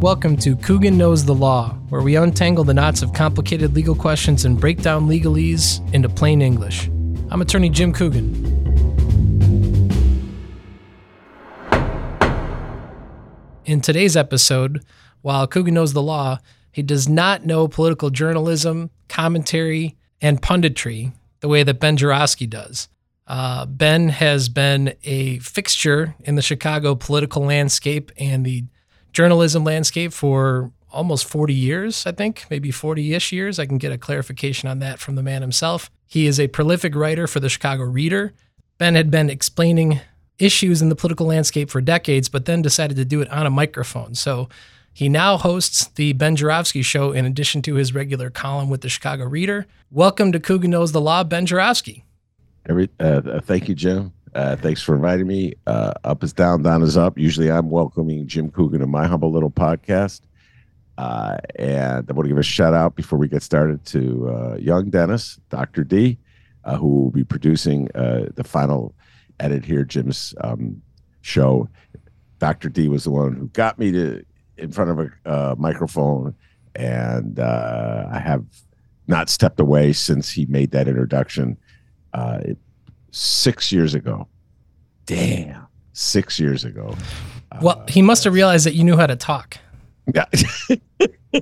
Welcome to Coogan Knows the Law, where we untangle the knots of complicated legal questions and break down legalese into plain English. I'm attorney Jim Coogan. In today's episode, while Coogan knows the law, he does not know political journalism, commentary, and punditry the way that Ben Joravsky does. Uh, ben has been a fixture in the Chicago political landscape and the journalism landscape for almost 40 years, I think, maybe 40 ish years. I can get a clarification on that from the man himself. He is a prolific writer for the Chicago Reader. Ben had been explaining issues in the political landscape for decades, but then decided to do it on a microphone. So he now hosts the Ben Joravsky Show in addition to his regular column with the Chicago Reader. Welcome to Coogan Knows the Law, Ben Joravsky. Every, uh, uh thank you, Jim. Uh, thanks for inviting me. Uh, up is down, down is up. Usually I'm welcoming Jim Coogan to my humble little podcast. Uh, and I want to give a shout out before we get started to uh, young Dennis, Dr. D, uh, who will be producing uh, the final edit here, Jim's um, show. Dr. D was the one who got me to in front of a microphone, and I have not stepped away since he made that introduction. It, six years ago. Damn, six years ago. Well, uh, he must have realized that you knew how to talk. Yeah,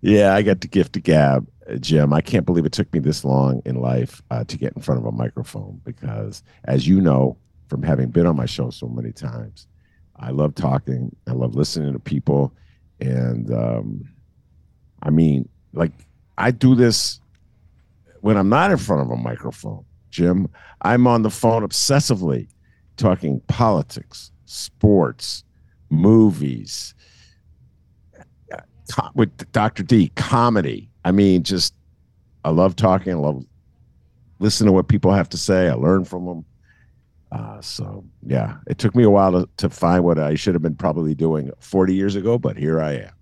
yeah. I got the gift of gab, uh, Jim. I can't believe it took me this long in life uh, to get in front of a microphone because, as you know from having been on my show so many times, I love talking. I love listening to people, and um, I mean, like I do this when I'm not in front of a microphone. Jim. I'm on the phone obsessively talking politics, sports, movies, with Dr. D, comedy. I mean, just I love talking. I love listening to what people have to say. I learn from them. Uh, so yeah, it took me a while to, to find what I should have been probably doing 40 years ago, but here I am.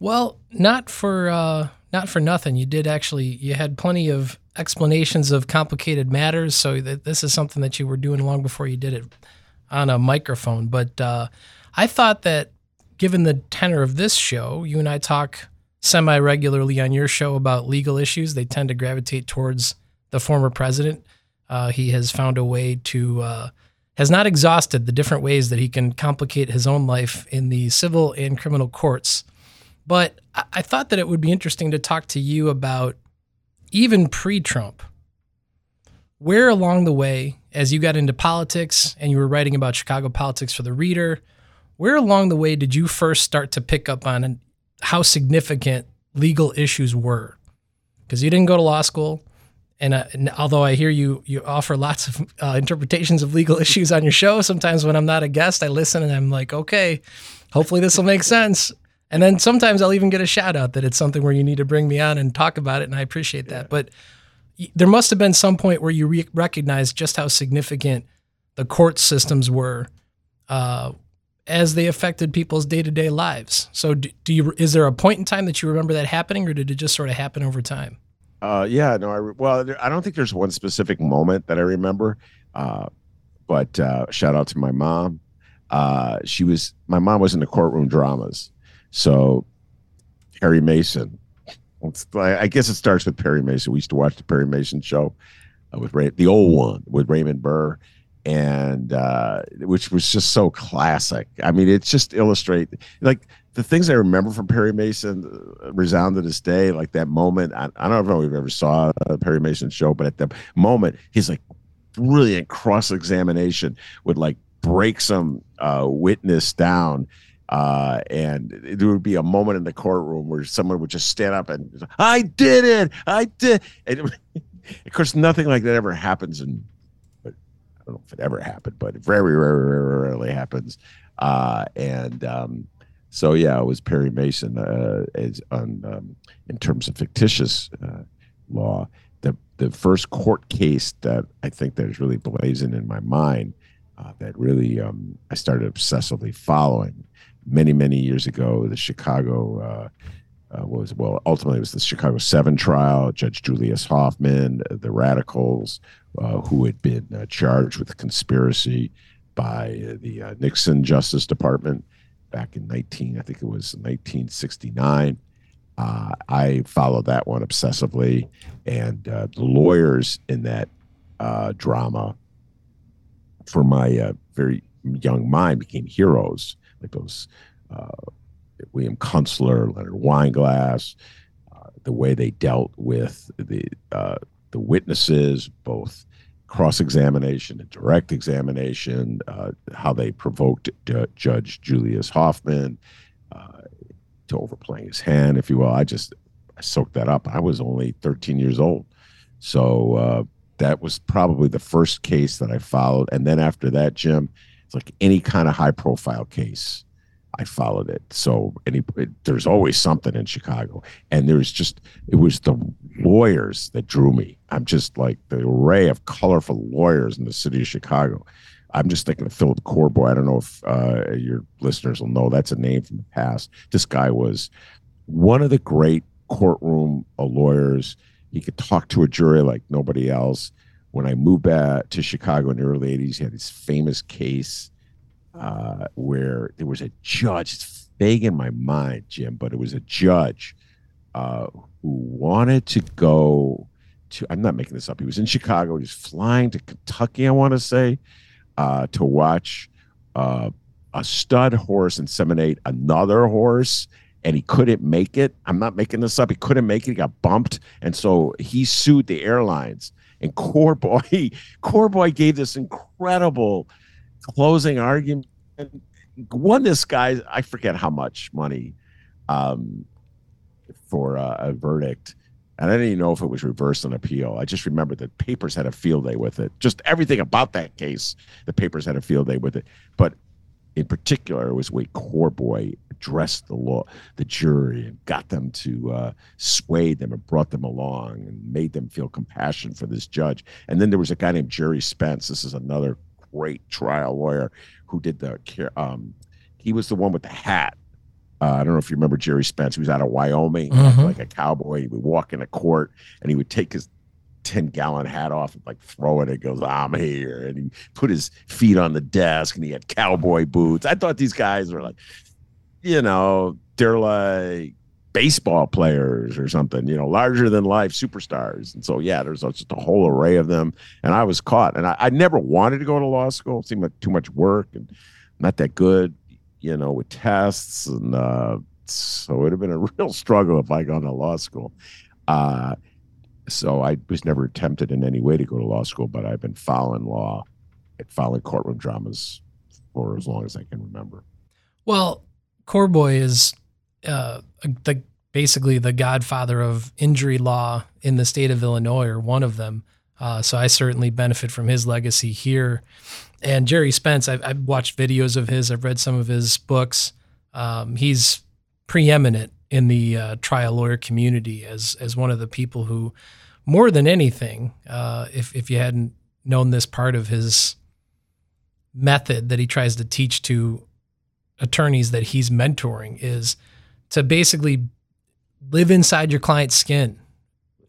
Well, not for uh, not for nothing. You did actually. You had plenty of explanations of complicated matters. So that this is something that you were doing long before you did it on a microphone. But uh, I thought that given the tenor of this show, you and I talk semi regularly on your show about legal issues. They tend to gravitate towards the former president. Uh, he has found a way to uh, has not exhausted the different ways that he can complicate his own life in the civil and criminal courts. But I thought that it would be interesting to talk to you about even pre Trump, where along the way, as you got into politics and you were writing about Chicago politics for the reader, where along the way did you first start to pick up on how significant legal issues were? Because you didn't go to law school. And, uh, and, although I hear you you offer lots of uh, interpretations of legal issues on your show, sometimes when I'm not a guest, I listen and I'm like, okay, hopefully this will make sense. And then sometimes I'll even get a shout out that it's something where you need to bring me on and talk about it, and I appreciate that. Yeah. But there must have been some point where you re- recognized just how significant the court systems were uh, as they affected people's day to day lives. So, do, do, you is there a point in time that you remember that happening, or did it just sort of happen over time? Uh, yeah, no, I re- well, I don't think there's one specific moment that I remember, uh, but uh, shout out to my mom. Uh, she was my mom was in the courtroom dramas so Perry Mason. I guess it starts with Perry Mason. We used to watch the Perry Mason show uh, with Ray, the old one with Raymond Burr, and uh, which was just so classic. I mean, it's just illustrate like the things I remember from Perry Mason uh, resound to this day. Like that moment, I, I don't know if we've ever saw a Perry Mason show, but at the moment, he's like brilliant cross examination would like break some uh, witness down uh, and there would be a moment in the courtroom where someone would just stand up and I did it, I did. And of course, nothing like that ever happens, and I don't know if it ever happened, but it very, very, very rarely happens. Uh, and um, so, yeah, it was Perry Mason uh, as on um, in terms of fictitious uh, law. The the first court case that I think that is really blazing in my mind. Uh, that really um, I started obsessively following many many years ago the chicago uh, uh, was well ultimately it was the chicago seven trial judge julius hoffman the radicals uh, who had been uh, charged with conspiracy by the uh, nixon justice department back in 19, I think it was 1969. Uh, I followed that one obsessively, and uh, the lawyers in that uh, drama, for my uh, very young mind, became heroes. Those uh, William Kunstler, Leonard Weinglass, uh, the way they dealt with the the witnesses, both cross examination and direct examination, uh, how they provoked uh, Judge Julius Hoffman uh, to overplaying his hand, if you will. I just I soaked that up. I was only 13 years old. So uh, that was probably the first case that I followed. And then after that, Jim, it's like any kind of high profile case. I followed it. So any it, there's always something in Chicago, and there's just it was the lawyers that drew me. I'm just like the array of colorful lawyers in the city of Chicago. I'm just thinking of Philip Corboy. I don't know if uh, your listeners will know that's a name from the past. This guy was one of the great courtroom lawyers. He could talk to a jury like nobody else. When I moved back to Chicago in the early 80s, he had this famous case uh, where there was a judge. It's vague in my mind, Jim, but it was a judge uh, who wanted to go to. I'm not making this up. He was in Chicago. He was flying to Kentucky. I want to say uh, to watch uh, a stud horse inseminate another horse. And he couldn't make it. I'm not making this up. He couldn't make it. He got bumped, and so he sued the airlines. And Corboy, Corboy gave this incredible closing argument. Won this guy i forget how much money um, for uh, a verdict. And i didn't even know if it was reversed on appeal. I just remember that papers had a field day with it. Just everything about that case the papers had a field day with it. But in particular it was way corboy addressed the law the jury and got them to uh, sway them and brought them along and made them feel compassion for this judge and then there was a guy named gerry spence this is another great trial lawyer who did the um, he was the one with the hat. Uh, I don't know if you remember Gerry Spence. He was out of Wyoming, mm-hmm. like a cowboy. He would walk into court and he would take his 10 gallon hat off and like throw it. It goes, I'm here. And he put his feet on the desk and he had cowboy boots. I thought these guys were like, you know, they're like baseball players or something, you know, larger than life superstars. And so, yeah, there's just a whole array of them. And I was caught. And I, I never wanted to go to law school. It seemed like too much work and not that good, you know, with tests. And uh, so it would have been a real struggle if I gone to law school. Uh, so I was never tempted in any way to go to law school, but I've been following law, following courtroom dramas for as long as I can remember. Well, Corboy is uh, the basically the godfather of injury law in the state of Illinois, or one of them. Uh, so I certainly benefit from his legacy here. And Gerry Spence, I've, I've watched videos of his. I've read some of his books. Um, he's preeminent in the uh, trial lawyer community as as one of the people who, more than anything, uh, if if you hadn't known this part of his method that he tries to teach to attorneys that he's mentoring is to basically live inside your client's skin,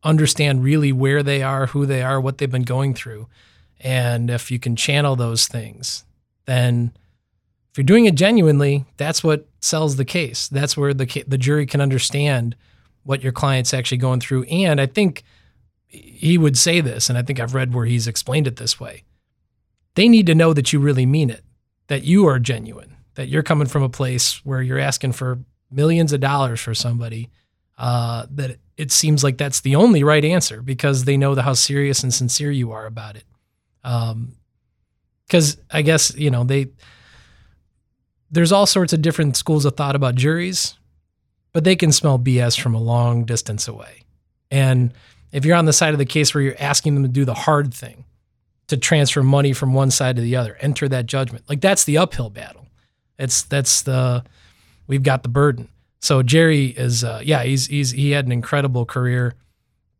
understand really where they are, who they are, what they've been going through. And if you can channel those things, then if you're doing it genuinely, that's what sells the case. That's where the the jury can understand what your client's actually going through. And I think he would say this, and I think I've read where he's explained it this way. They need to know that you really mean it, that you are genuine, that you're coming from a place where you're asking for millions of dollars for somebody, uh, that it seems like that's the only right answer because they know the, how serious and sincere you are about it. Because um, I guess you know they there's all sorts of different schools of thought about juries, but they can smell BS from a long distance away. And if you're on the side of the case where you're asking them to do the hard thing, to transfer money from one side to the other, enter that judgment, like that's the uphill battle. It's that's the we've got the burden. So Gerry is, uh, yeah, he's he's he had an incredible career,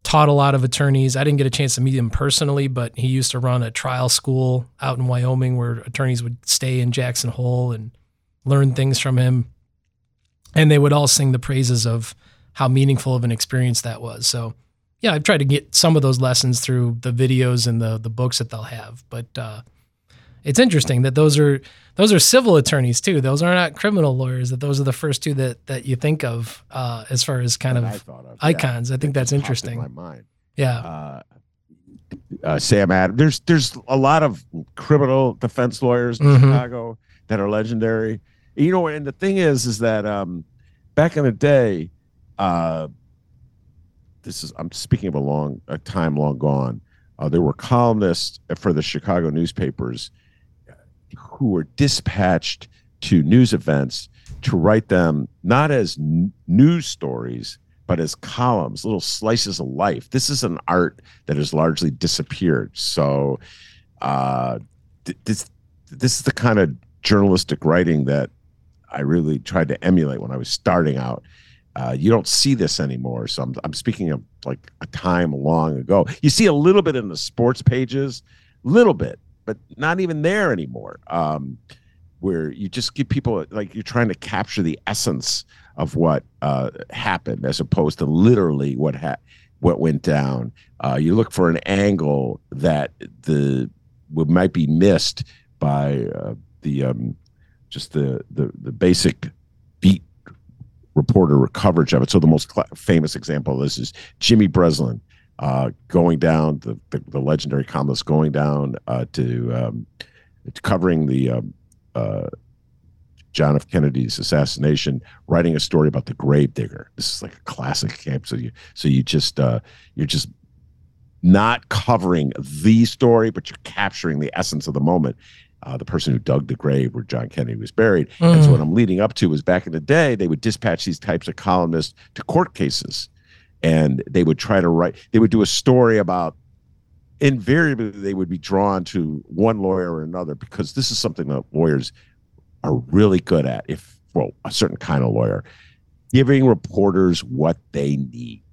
taught a lot of attorneys. I didn't get a chance to meet him personally, but he used to run a trial school out in Wyoming where attorneys would stay in Jackson Hole and learn things from him, and they would all sing the praises of how meaningful of an experience that was. So, yeah, I've tried to get some of those lessons through the videos and the the books that they'll have, but. Uh, it's interesting that those are those are civil attorneys too. Those are not criminal lawyers. That those are the first two that that you think of uh, as far as kind That I of of, icons. yeah. I think That that's popped in interesting. my mind. Yeah. uh, uh, Sam Adams. There's there's a lot of criminal defense lawyers in Mhm. Chicago that are legendary. You know, and the thing is, is that um, back in the day, uh, this is I'm speaking of a long a time long gone. Uh, there were columnists for the Chicago newspapers who were dispatched to news events to write them not as n- news stories but as columns, little slices of life. This is an art that has largely disappeared. So, uh, th- this this is the kind of journalistic writing that I really tried to emulate when I was starting out. Uh, you don't see this anymore. So I'm, I'm speaking of like a time long ago. You see a little bit in the sports pages, a little bit, but not even there anymore. Um, where you just give people like you're trying to capture the essence of what uh, happened as opposed to literally what ha- what went down. Uh, you look for an angle that the might be missed by uh, the um, just the, the the basic beat reporter coverage of it. So the most cla famous example of this is Jimmy Breslin uh, going down the, the the legendary columnist going down uh, to um, covering the um, uh, John F. Kennedy's assassination, writing a story about the gravedigger. This is like a classic camp. So you so you just uh, you're just not covering the story, but you're capturing the essence of the moment. Uh, the person who dug the grave where John Kennedy was buried. And so Mm. what I'm leading up to is back in the day, they would dispatch these types of columnists to court cases, and they would try to write. They would do a story about. Invariably, they would be drawn to one lawyer or another because this is something that lawyers are really good at. If well, a certain kind of lawyer, giving reporters what they need.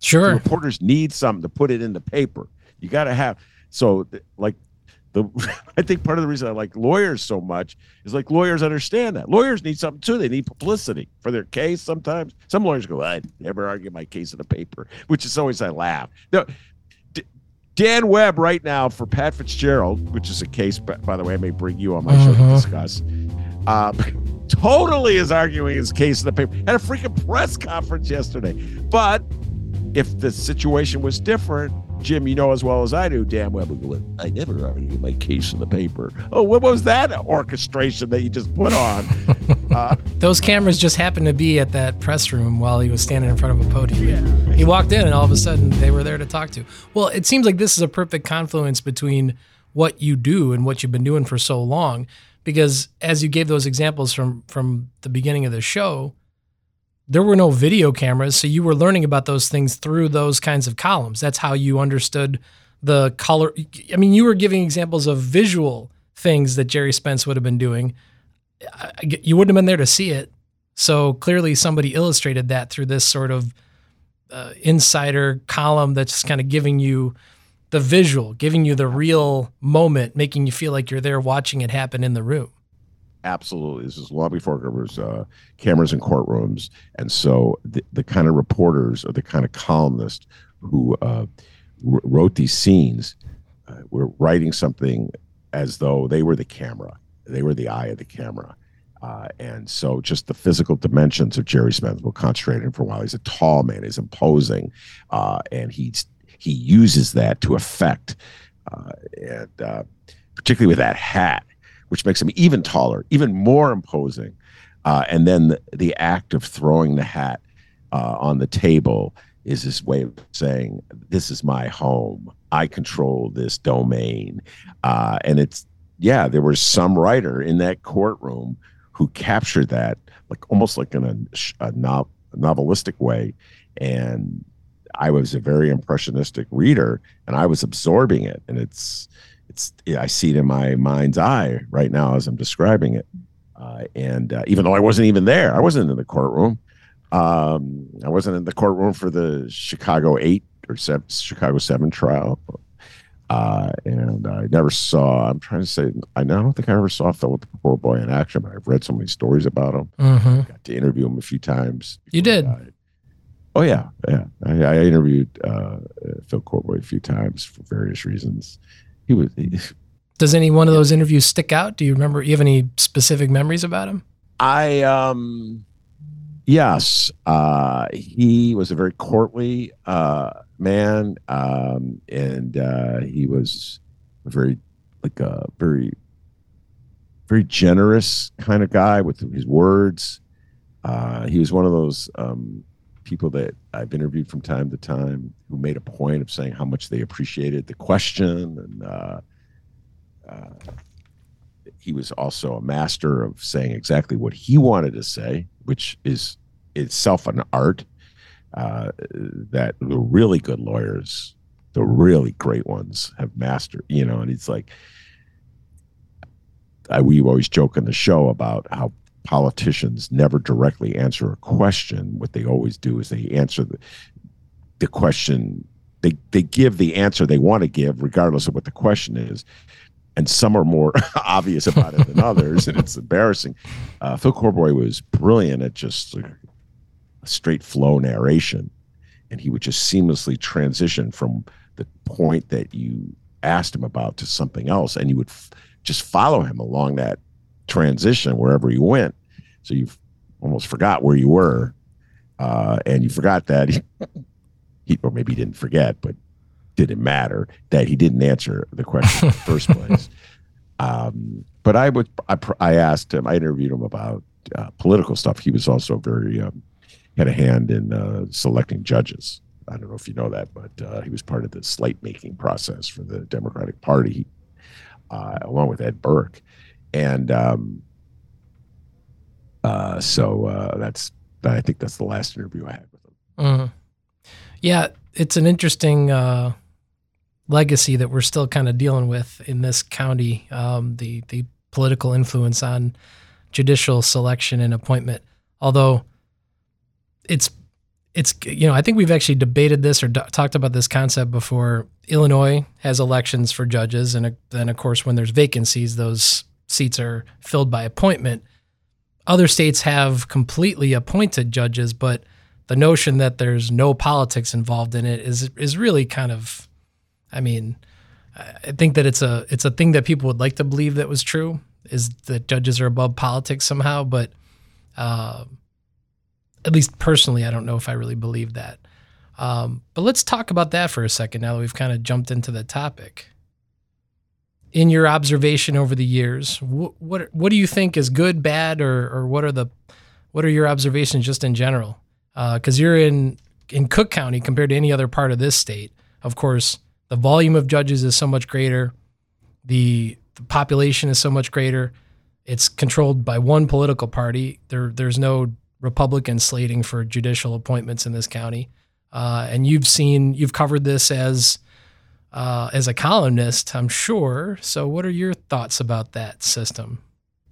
The Sure. reporters need something to put it in the paper. You got to have so like the I think part of the reason I like lawyers so much is like lawyers understand that lawyers need something too. They need publicity for their case. Sometimes some lawyers go, I never argue my case in the paper, which is always I laugh. No, D- Dan Webb right now for Pat Fitzgerald, which is a case, by by the way, I may bring you on my show to Mhm. discuss. Uh, totally is arguing his case in the paper. Had a freaking press conference yesterday, but if the situation was different, Jim, you know as well as I do, damn well, I never argued my case in the paper. Oh, what was that orchestration that you just put on? uh, Those cameras just happened to be at that press room while he was standing in front of a podium. He walked in, and all of a sudden, they were there to talk to. Well, it seems like this is a perfect confluence between what you do and what you've been doing for so long. Because as you gave those examples from from the beginning of the show, there were no video cameras, so you were learning about those things through those kinds of columns. That's how you understood the color. I mean, you were giving examples of visual things that Gerry Spence would have been doing. You wouldn't have been there to see it, so clearly somebody illustrated that through this sort of uh, insider column that's kind of giving you the visual, giving you the real moment, making you feel like you're there watching it happen in the room. Absolutely. This is long before there was uh, cameras in courtrooms. And so the, the kind of reporters or the kind of columnists who uh, w- wrote these scenes uh, were writing something as though they were the camera, they were the eye of the camera. Uh, and so just the physical dimensions of Gerry Spence will concentrate on for a while. He's a tall man, he's imposing, uh, and he's he uses that to affect, uh, and uh, particularly with that hat, which makes him even taller, even more imposing. Uh, and then the, the act of throwing the hat uh, on the table is his way of saying, "This is my home. I control this domain." Uh, and it's yeah, there was some writer in that courtroom who captured that, like almost like in a, a, no, novelistic way, and I was a very impressionistic reader, and I was absorbing it, and it's it's I see it in my mind's eye right now as I'm describing it. Uh, and uh, even though I wasn't even there, I wasn't in the courtroom. Um, I wasn't in the courtroom for the Chicago Eight or seven, Chicago Seven trial. Uh, and I never saw. I'm trying to say. I don't think I ever saw Philip Corboy in action, but I've read so many stories about him. Mm-hmm. Got to interview him a few times. You did? Oh yeah, yeah. I, I interviewed uh, Phil Corboy a few times for various reasons. He was he, Does any one of those interviews stick out? Do you remember? You have any specific memories about him? I um, yes, uh, he was a very courtly uh, man, um, and uh, he was a very like a very very generous kind of guy with his words. Uh, he was one of those um, people that I've interviewed from time to time who made a point of saying how much they appreciated the question, and uh, uh, he was also a master of saying exactly what he wanted to say, which is itself an art. Uh, that the really good lawyers, the really great ones, have mastered. You know, and it's like I, we always joke in the show about how politicians never directly answer a question. What they always do is they answer the, the question, they, they give the answer they want to give, regardless of what the question is. And some are more obvious about it than others, and it's embarrassing. Uh, Phil Corboy was brilliant at just a straight flow narration, and he would just seamlessly transition from the point that you asked him about to something else, and you would f- just follow him along that transition wherever you went. So you almost forgot where you were, uh, and you forgot that he, he, or maybe he didn't forget, but didn't matter that he didn't answer the question in the first place. Um, but I would, I, I, asked him, I interviewed him about uh, political stuff. He was also very um, had a hand in uh, selecting judges. I don't know if you know that, but uh, he was part of the slate making process for the Democratic Party, uh, along with Ed Burke and um, uh, so uh, that's I think that's the last interview I had with him. Mm-hmm. Yeah, it's an interesting uh, legacy that we're still kind of dealing with in this county. Um, the the political influence on judicial selection and appointment, although it's it's you know I think we've actually debated this or talked about this concept before. Illinois has elections for judges, and then of course when there's vacancies, those seats are filled by appointment. Other states have completely appointed judges, but the notion that there's no politics involved in it is is really kind of I mean, I think that it's a it's a thing that people would like to believe that was true is that judges are above politics somehow, but uh, at least personally, I don't know if I really believe that. Um, but let's talk about that for a second now that we've kind of jumped into the topic in your observation over the years, what what, what do you think is good, bad, or or what are the what are your observations just in general? Because uh, you're in in Cook County compared to any other part of this state. Of course, the volume of judges is so much greater. The, the population is so much greater. It's controlled by one political party. There, there's no Republican slating for judicial appointments in this county. Uh, and you've seen, you've covered this as uh, as a columnist, I'm sure. So, what are your thoughts about that system?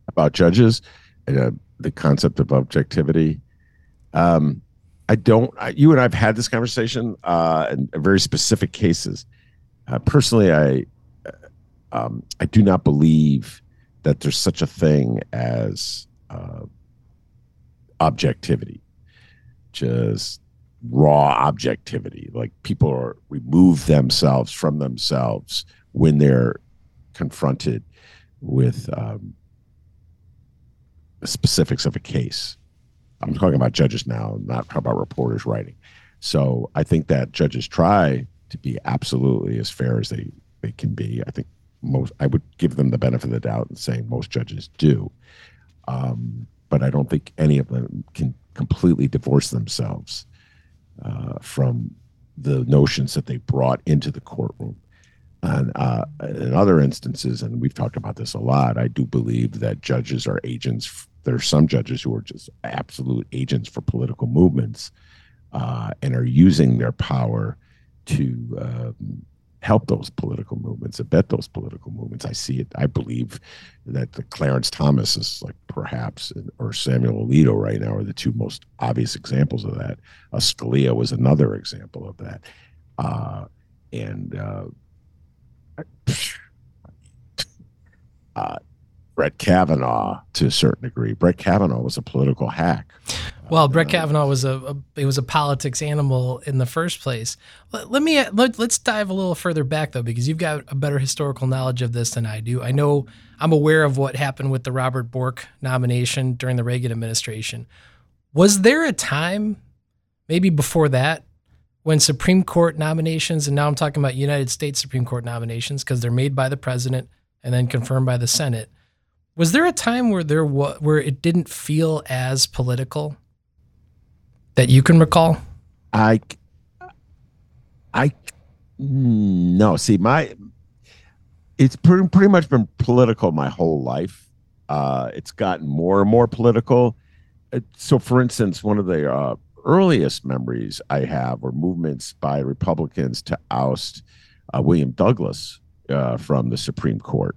About judges, uh, the concept of objectivity. Um, I don't. I, you and I've had this conversation uh, in very specific cases. Uh, personally, I uh, um, I do not believe that there's such a thing as uh, objectivity. Just raw objectivity. Like people are remove themselves from themselves when they're confronted with um, the specifics of a case. I'm talking about judges now not about reporters writing. So i think that judges try to be absolutely as fair as they, they can be. I think most i would give them the benefit of the doubt in saying most judges do. Um, but i don't think any of them can completely divorce themselves uh, from the notions that they brought into the courtroom. And uh, in other instances, and we've talked about this a lot, I do believe that judges are agents. There are some judges who are just absolute agents for political movements uh, and are using their power to um, help those political movements, abet those political movements. I see it. I believe that the Clarence Thomas is like perhaps, or Samuel Alito right now are the two most obvious examples of that. Uh, Scalia was another example of that. Uh, and uh, uh, Brett Kavanaugh to a certain degree. Brett Kavanaugh was a political hack. Well, Brett Kavanaugh was a, a it was a politics animal in the first place. Let, let me uh, let, let's dive a little further back though, because you've got a better historical knowledge of this than I do. I know I'm aware of what happened with the Robert Bork nomination during the Reagan administration. Was there a time, maybe before that, when Supreme Court nominations, and now I'm talking about United States Supreme Court nominations because they're made by the president and then confirmed by the Senate. Was there a time where there was where it didn't feel as political that you can recall? I, I, no. See, my, it's pretty pretty much been political my whole life. Uh, it's gotten more and more political. Uh, so, for instance, one of the uh, earliest memories I have were movements by Republicans to oust uh, William Douglas uh, from the Supreme Court.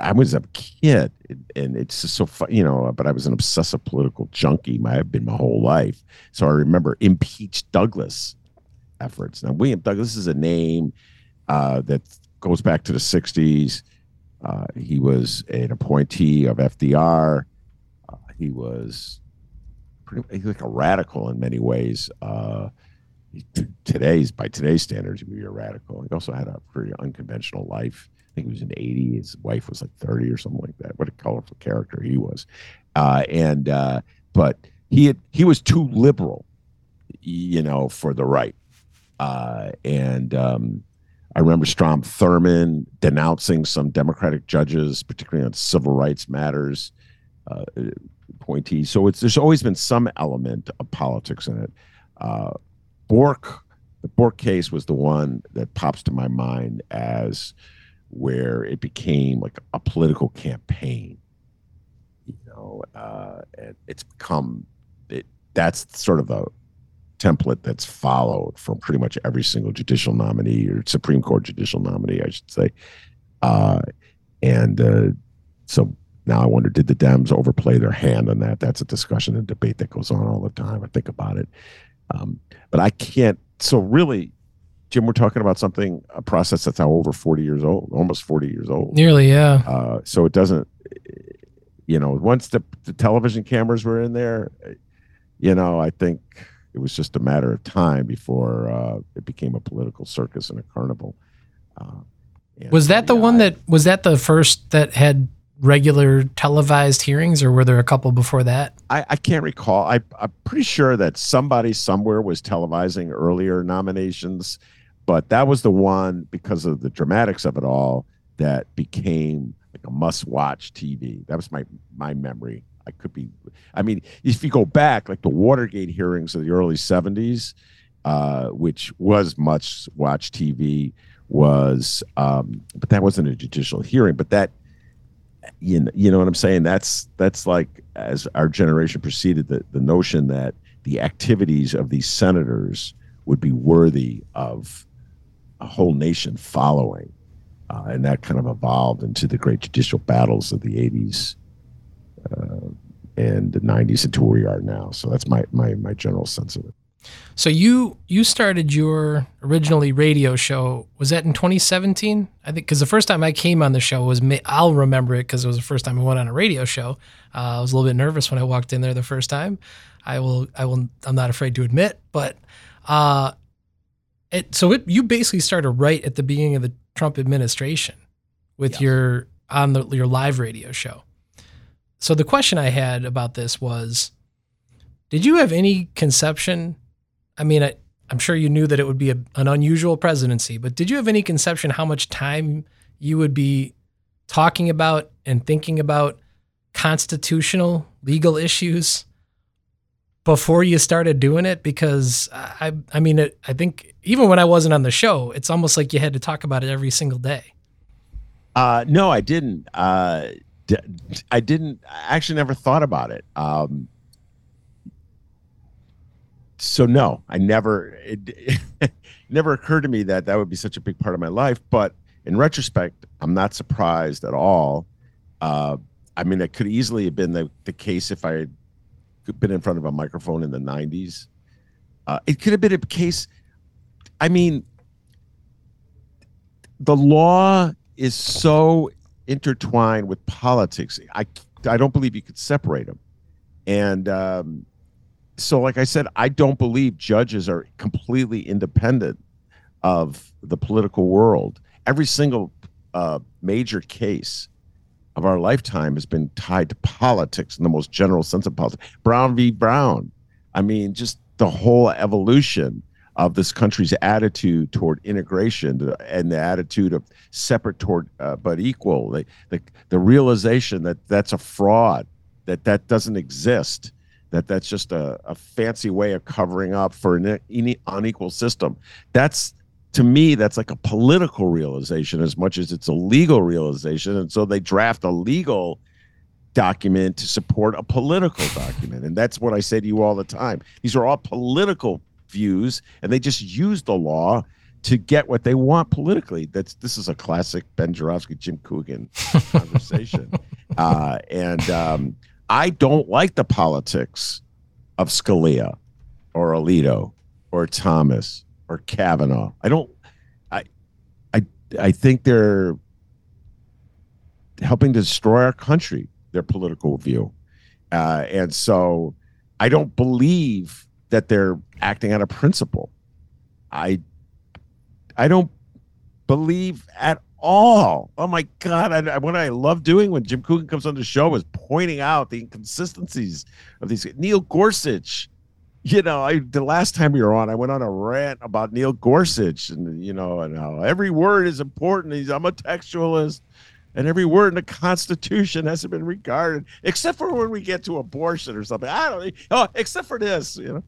I was a kid, and it's just so fun, you know. But I was an obsessive political junkie. I've been my whole life, so I remember impeach Douglas efforts. Now, William Douglas is a name uh, that goes back to the '60s. Uh, he was an appointee of FDR. Uh, he was pretty like a radical in many ways. Uh, today's by today's standards, he would be a radical. He also had a pretty unconventional life. I think he was in 80. His wife was like 30 or something like that. What a colorful character he was. Uh, and uh, but he had, he was too liberal, you know, for the right. Uh, and um, I remember Strom Thurmond denouncing some Democratic judges, particularly on civil rights matters. Uh, appointees. So it's there's always been some element of politics in it. Uh, Bork, the Bork case was the one that pops to my mind as where it became like a political campaign. You know, uh, and it's become it. That's sort of a template that's followed from pretty much every single judicial nominee or Supreme Court judicial nominee, I should say. Uh, and uh, so now I wonder, did the Dems overplay their hand on that? That's a discussion and debate that goes on all the time. I think about it, um, but I can't. So really, Jim, we're talking about something, a process that's now over forty years old, almost forty years old. Nearly, yeah. Uh, so it doesn't, you know, once the, the television cameras were in there, you know, I think it was just a matter of time before uh, it became a political circus and a carnival. Uh, was that the one that was that the first that had regular televised hearings, or were there a couple before that? I, I can't recall. I, I'm pretty sure that somebody somewhere was televising earlier nominations, but that was the one because of the dramatics of it all that became like a must-watch TV. That was my my memory. I could be. I mean, if you go back, like the Watergate hearings of the early '70s, uh, which was much watch TV, was, um, but that wasn't a judicial hearing. But that you know, you know what I'm saying? That's that's like as our generation proceeded, the, the notion that the activities of these senators would be worthy of a whole nation following. Uh, and that kind of evolved into the great judicial battles of the 80s uh, and the 90s and to where we are now. So that's my, my, my general sense of it. So you you started your originally radio show was that in 2017? I think because the first time I came on the show was I'll remember it because it was the first time I went on a radio show. Uh, I was a little bit nervous when I walked in there the first time. I will I will I'm not afraid to admit, but uh, it so it you basically started right at the beginning of the Trump administration with yes. your on the, your live radio show. So the question I had about this was, did you have any conception I mean, I, am sure you knew that it would be a, an unusual presidency, but did you have any conception how much time you would be talking about and thinking about constitutional legal issues before you started doing it? Because I, I mean, it, I think even when I wasn't on the show, it's almost like you had to talk about it every single day. Uh, no, I didn't. Uh, I didn't. I actually never thought about it. Um, so no, I never it, it never occurred to me that that would be such a big part of my life. But in retrospect, I'm not surprised at all. Uh, I mean, it could easily have been the, the case if I had been in front of a microphone in the 90s. Uh, it could have been a case. I mean, the law is so intertwined with politics. I I don't believe you could separate them. And um, so like I said, I don't believe judges are completely independent of the political world. Every single uh, major case of our lifetime has been tied to politics in the most general sense of politics. Brown v. Brown. I mean, just the whole evolution of this country's attitude toward integration and the attitude of separate toward uh, but equal. The, the the realization that that's a fraud, that that doesn't exist, that that's just a, a fancy way of covering up for an unequal system. That's to me, that's like a political realization as much as it's a legal realization. And so they draft a legal document to support a political document. And that's what I say to you all the time. These are all political views, and they just use the law to get what they want politically. That's this is a classic Ben Joravsky, Jim Coogan conversation. uh, and um, I don't like the politics of Scalia or Alito or Thomas or Kavanaugh. I don't. I, I, I think they're helping to destroy our country. Their political view, uh, and so I don't believe that they're acting out of principle. I, I don't believe at all. Oh my God! I, uh, what I love doing when Jim Coogan comes on the show is pointing out the inconsistencies of these. Neil Gorsuch you know, I the last time we were on, I went on a rant about Neil Gorsuch and you know, and how every word is important. He's I'm a textualist, and every word in the Constitution hasn't been regarded, except for when we get to abortion or something. I don't oh, except for this, you know.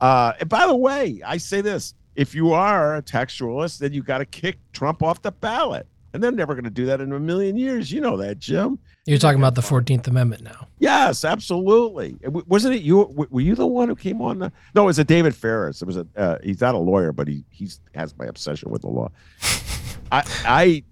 Uh, and by the way, I say this: if you are a textualist, then you got to kick Trump off the ballot and they're never going to do that in a million years. You know that, Jim. You're talking about the Fourteenth Amendment now. Yes, absolutely. Wasn't it you? Were you the one who came on? The, no, it was a David Faris. It was a. Uh, he's not a lawyer, but he he's has my obsession with the law. I I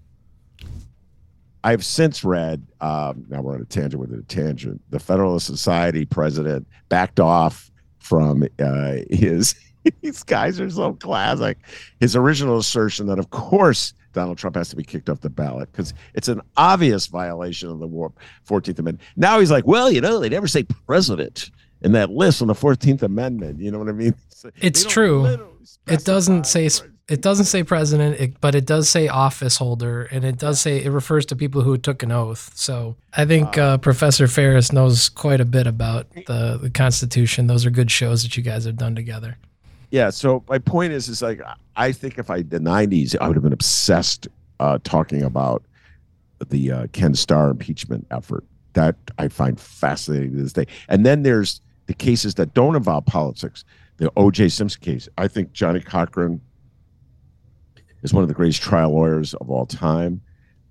I've since read. Um, now we're on a tangent with a tangent. The Federalist Society president backed off from uh, his. These guys are so classic. His original assertion that, of course, Donald Trump has to be kicked off the ballot because it's an obvious violation of the 14th Amendment. Now he's like, well, you know, they never say president in that list on the 14th Amendment. You know what I mean? It's true. It doesn't say it doesn't say president, it, but it does say office holder, and it does say it refers to people who took an oath. So I think uh, Professor Faris knows quite a bit about the, the Constitution. Those are good shows that you guys have done together. Yeah so my point is is like i think if i the 90s i would have been obsessed uh, talking about the uh, ken starr impeachment effort. That i find fascinating to this day. And then there's the cases that don't involve politics the oj simpson case. I think Johnnie cochran is one of the greatest trial lawyers of all time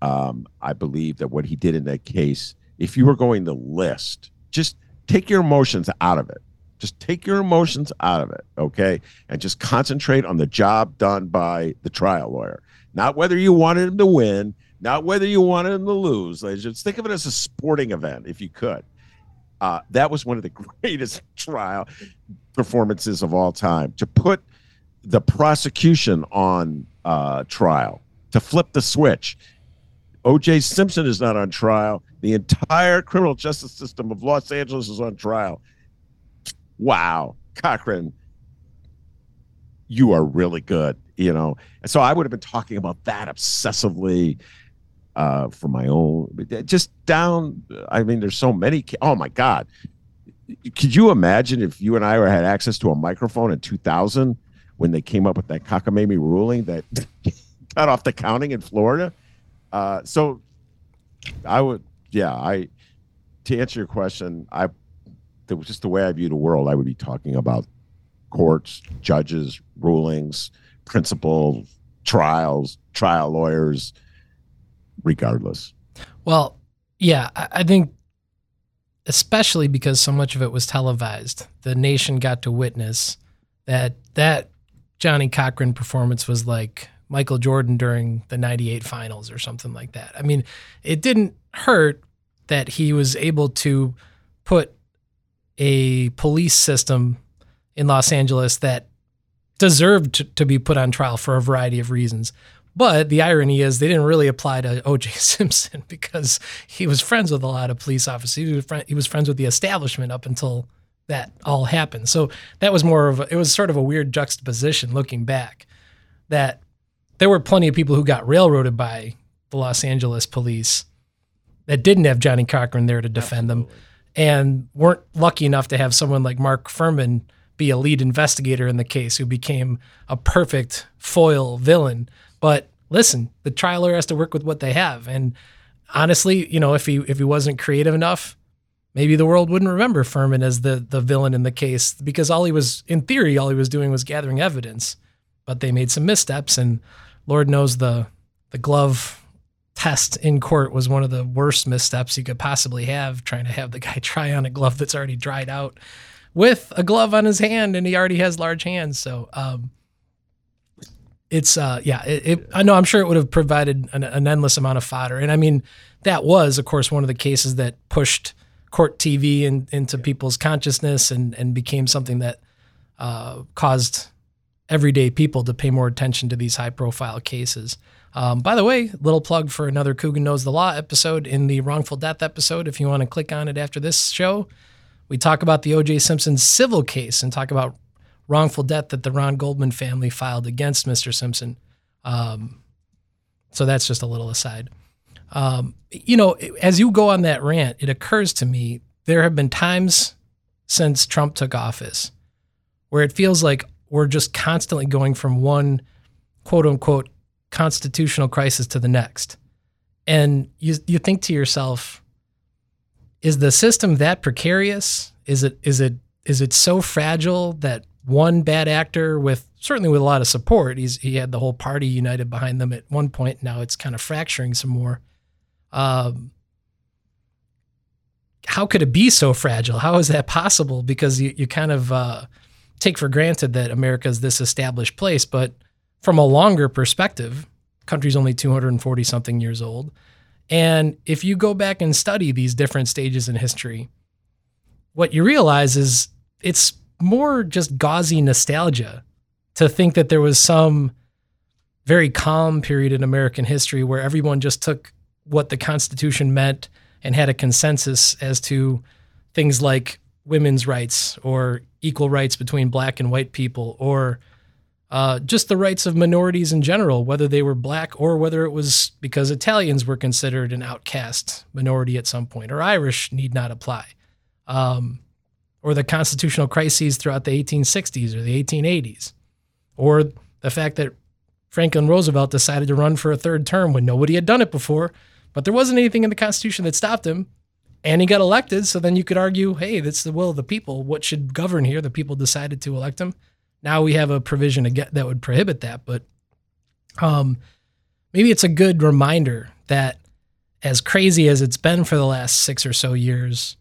um, i believe that what he did in that case if you were going to list just take your emotions out of it just take your emotions out of it, okay? And just concentrate on the job done by the trial lawyer. Not whether you wanted him to win, not whether you wanted him to lose. Just think of it as a sporting event, if you could. Uh, that was one of the greatest trial performances of all time. To put the prosecution on uh, trial, to flip the switch. O.J. Simpson is not on trial. The entire criminal justice system of Los Angeles is on trial wow, Cochran, you are really good, you know. And so I would have been talking about that obsessively uh, for my own, just down. I mean, there's so many. Oh my God. Could you imagine if you and I had access to a microphone in 2000 when they came up with that cockamamie ruling that cut off the counting in Florida? Uh, so I would, yeah, I, to answer your question, I the, just the way I view the world, I would be talking about courts, judges, rulings, principles, trials, trial lawyers, regardless. Well, yeah, I think especially because so much of it was televised, the nation got to witness that that Johnnie Cochran performance was like Michael Jordan during the 98 finals or something like that. I mean, it didn't hurt that he was able to put a police system in Los Angeles that deserved to, to, be put on trial for a variety of reasons. But the irony is they didn't really apply to O.J. Simpson because he was friends with a lot of police officers. He was, friend, he was friends with the establishment up until that all happened. So that was more of a, it was sort of a weird juxtaposition looking back that there were plenty of people who got railroaded by the Los Angeles police that didn't have Johnnie Cochran there to defend Absolutely. them and weren't lucky enough to have someone like Mark Fuhrman be a lead investigator in the case who became a perfect foil villain. But listen, the trial lawyer has to work with what they have. And honestly, you know, if he if he wasn't creative enough, maybe the world wouldn't remember Fuhrman as the the villain in the case because all he was in theory, all he was doing was gathering evidence. But they made some missteps and Lord knows the the glove test in court was one of the worst missteps you could possibly have trying to have the guy try on a glove that's already dried out with a glove on his hand and he already has large hands so um, it's uh yeah it, it, i know i'm sure it would have provided an, an, endless amount of fodder and i mean that was of course one of the cases that pushed court tv in, into people's consciousness and and became something that uh, caused everyday people to pay more attention to these high profile cases um, by the way, little plug for another Coogan Knows the Law episode in the wrongful death episode. If you want to click on it after this show, we talk about the O.J. Simpson civil case and talk about wrongful death that the Ron Goldman family filed against Mr. Simpson. Um, so that's just a little aside. Um, you know, as you go on that rant, it occurs to me there have been times since Trump took office where it feels like we're just constantly going from one quote unquote constitutional crisis to the next. And you you think to yourself, is the system that precarious? Is it is it is it so fragile that one bad actor with certainly with a lot of support, he's he had the whole party united behind them at one point. Now it's kind of fracturing some more. Um, how could it be so fragile? How is that possible? Because you, you kind of uh, take for granted that America is this established place, but from a longer perspective, country's only 240 something years old. And if you go back and study these different stages in history, what you realize is it's more just gauzy nostalgia to think that there was some very calm period in American history where everyone just took what the Constitution meant and had a consensus as to things like women's rights or equal rights between black and white people or uh, just the rights of minorities in general, whether they were black or whether it was because Italians were considered an outcast minority at some point, or Irish need not apply, um, or the constitutional crises throughout the 1860s or the 1880s, or the fact that Franklin Roosevelt decided to run for a third term when nobody had done it before, but there wasn't anything in the Constitution that stopped him. And he got elected. So then you could argue, hey, that's the will of the people. What should govern here? The people decided to elect him. Now we have a provision that would prohibit that, but um, maybe it's a good reminder that as crazy as it's been for the last six or so years,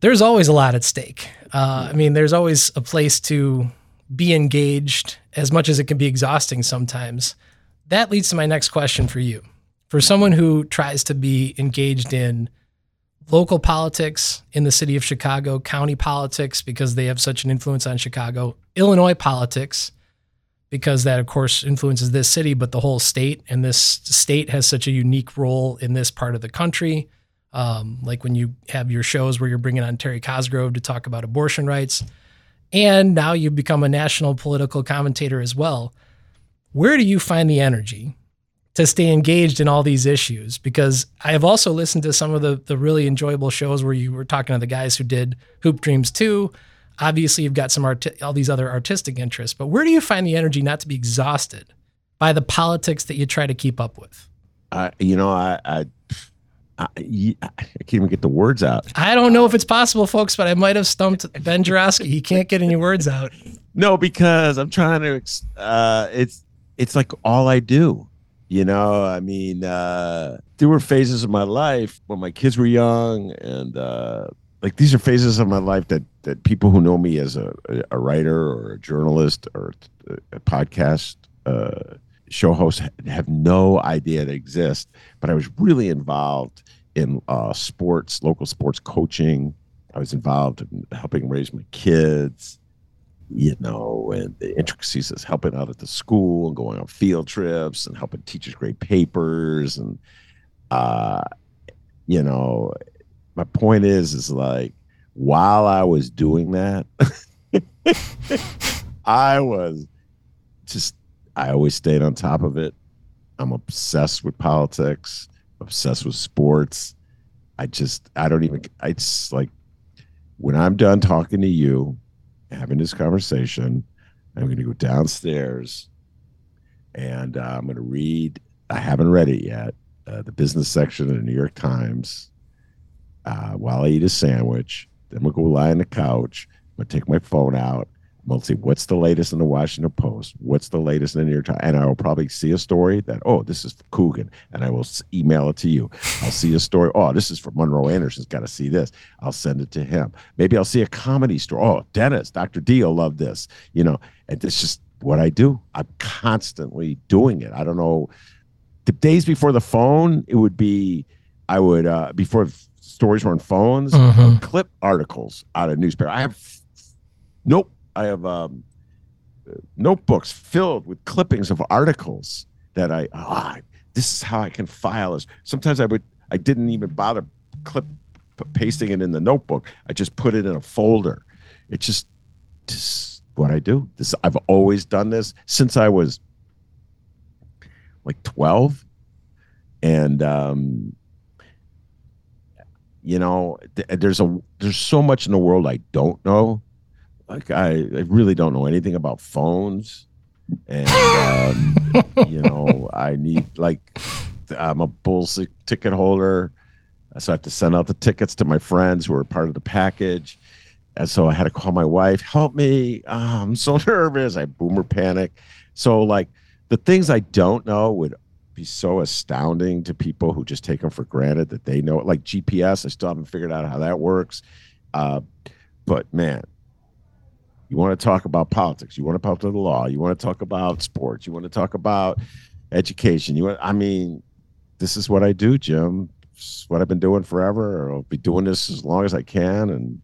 there's always a lot at stake. Uh, I mean, there's always a place to be engaged as much as it can be exhausting sometimes. That leads to my next question for you. For someone who tries to be engaged in local politics in the city of Chicago, county politics because they have such an influence on Chicago, Illinois politics because that of course influences this city but the whole state and this state has such a unique role in this part of the country. Um, like when you have your shows where you're bringing on Terry Cosgrove to talk about abortion rights, and now you've become a national political commentator as well. Where do you find the energy to stay engaged in all these issues because I have also listened to some of the the really enjoyable shows where you were talking to the guys who did Hoop Dreams too. Obviously, you've got some art- all these other artistic interests, but where do you find the energy not to be exhausted by the politics that you try to keep up with? Uh, you know, I, I I, can't even get the words out. I don't know if it's possible, folks, but I might have stumped Ben Joravsky. He can't get any words out. No, because I'm trying to. Uh, it's it's like all I do. You know, I mean, uh, there were phases of my life when my kids were young, and uh, like these are phases of my life that that people who know me as a, a writer or a journalist or a podcast uh, show host have no idea they exist. But I was really involved in uh, sports, local sports coaching. I was involved in helping raise my kids you know, and the intricacies of helping out at the school and going on field trips and helping teachers grade papers and uh you know my point is is like while I was doing that, I was just, I always stayed on top of it. I'm obsessed with politics, obsessed with sports. I just, I don't even, it's like, when I'm done talking to you, having this conversation, I'm going to go downstairs and uh, I'm going to read. I haven't read it yet. Uh, the business section of the New York Times uh, while I eat a sandwich. Then I'm going to go lie on the couch. I'm going to take my phone out. To see what's the latest in the Washington Post. What's the latest in the New York Times. And I will probably see a story that, oh, this is Coogan. And I will email it to you. I'll see a story. Oh, this is for Monroe Anderson's got to see this. I'll send it to him. Maybe I'll see a comedy story. Oh, Dennis, Dr. D will love this. You know, and it's just what I do. I'm constantly doing it. I don't know. The days before the phone, it would be I would uh before stories were on phones, Mhm. clip articles out of newspaper. I have nope. I have um, notebooks filled with clippings of articles that I ah, this is how I can file this. Sometimes I would I didn't even bother clip pasting it in the notebook. I just put it in a folder. It's just just what I do. This I've always done this since I was like 12 and um you know th- there's a there's so much in the world I don't know like I, I really don't know anything about phones. And um, you know i need like i'm a bulls ticket holder. So i have to send out the tickets to my friends who are part of the package. And so i had to call my wife help me. Oh, i'm so nervous. I boomer panic. So like the things i don't know would be so astounding to people who just take them for granted that they know it. Like gps i still haven't figured out how that works. Uh, but man you want to talk about politics. You want to talk about the law. You want to talk about sports. You want to talk about education. You want, I mean, this is what I do, Jim. It's what I've been doing forever. I'll be doing this as long as I can. And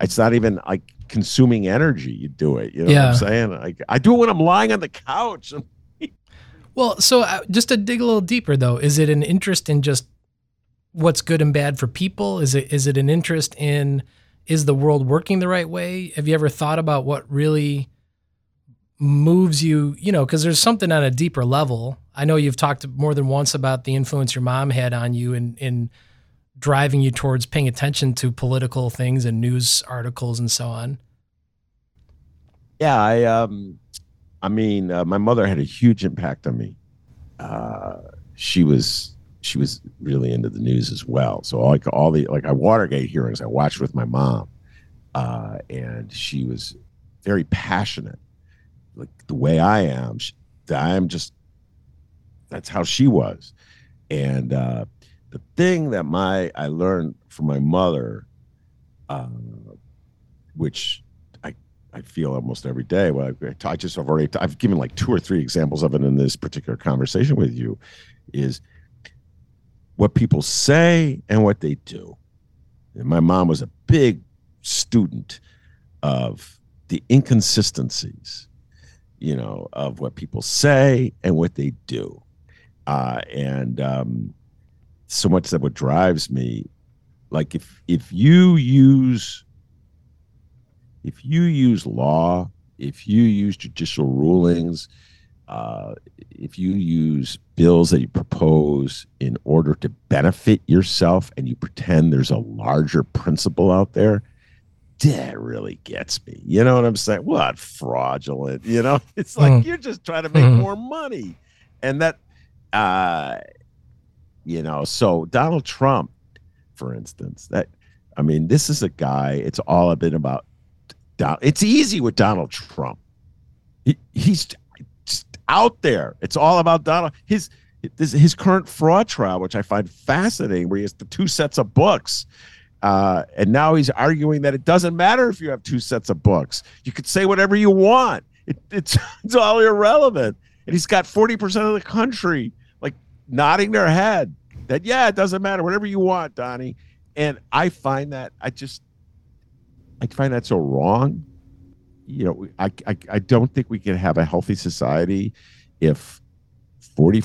it's not even like consuming energy. You do it. You know Yeah. what I'm saying? Like I do it when I'm lying on the couch. Well, so uh, just to dig a little deeper, though, is it an interest in just what's good and bad for people? Is it is it an interest in is the world working the right way? Have you ever thought about what really moves you? You know, because there's something on a deeper level. I know you've talked more than once about the influence your mom had on you in in driving you towards paying attention to political things and news articles and so on. Yeah, I um, I mean, uh, my mother had a huge impact on me. Uh, she was she was really into the news as well. So like all the like I Watergate hearings I watched with my mom, uh, and she was very passionate, like the way I am. I'm just that's how she was, and uh, the thing that my I learned from my mother, uh, which I I feel almost every day. Well, I, I just have already I've given like two or three examples of it in this particular conversation with you, is what people say and what they do. And my mom was a big student of the inconsistencies, you know, of what people say and what they do. Uh, and um, so much that what drives me, like if if you use if you use law, if you use judicial rulings, uh, if you use bills that you propose in order to benefit yourself and you pretend there's a larger principle out there, that really gets me. You know what I'm saying? What fraudulent? You know, it's like Mm. you're just trying to make Mhm. more money. And that, uh, you know, so Donald Trump, for instance, that, I mean, this is a guy, it's all been about, Don- it's easy with Donald Trump. He, he's out there. It's all about Donald. His this, his current fraud trial, which I find fascinating, where he has the two sets of books. Uh, and now he's arguing that it doesn't matter if you have two sets of books. You could say whatever you want. It, it's it's all irrelevant. And he's got 40% of the country like nodding their head that yeah, it doesn't matter. Whatever you want, Donnie. And I find that I just I find that so wrong. You know, I, I I don't think we can have a healthy society if 40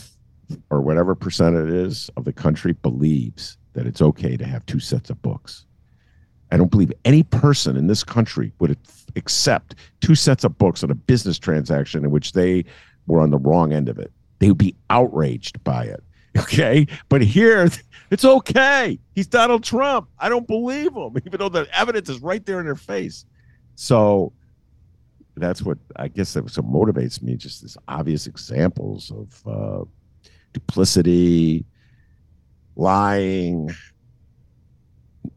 or whatever percent it is of the country believes that it's okay to have two sets of books. I don't believe any person in this country would accept two sets of books on a business transaction in which they were on the wrong end of it. They would be outraged by it. Okay. But here, it's okay. He's Donald Trump. I don't believe him, even though the evidence is right there in their face. So that's what I guess that's what motivates me. Just these obvious examples of uh, duplicity, lying,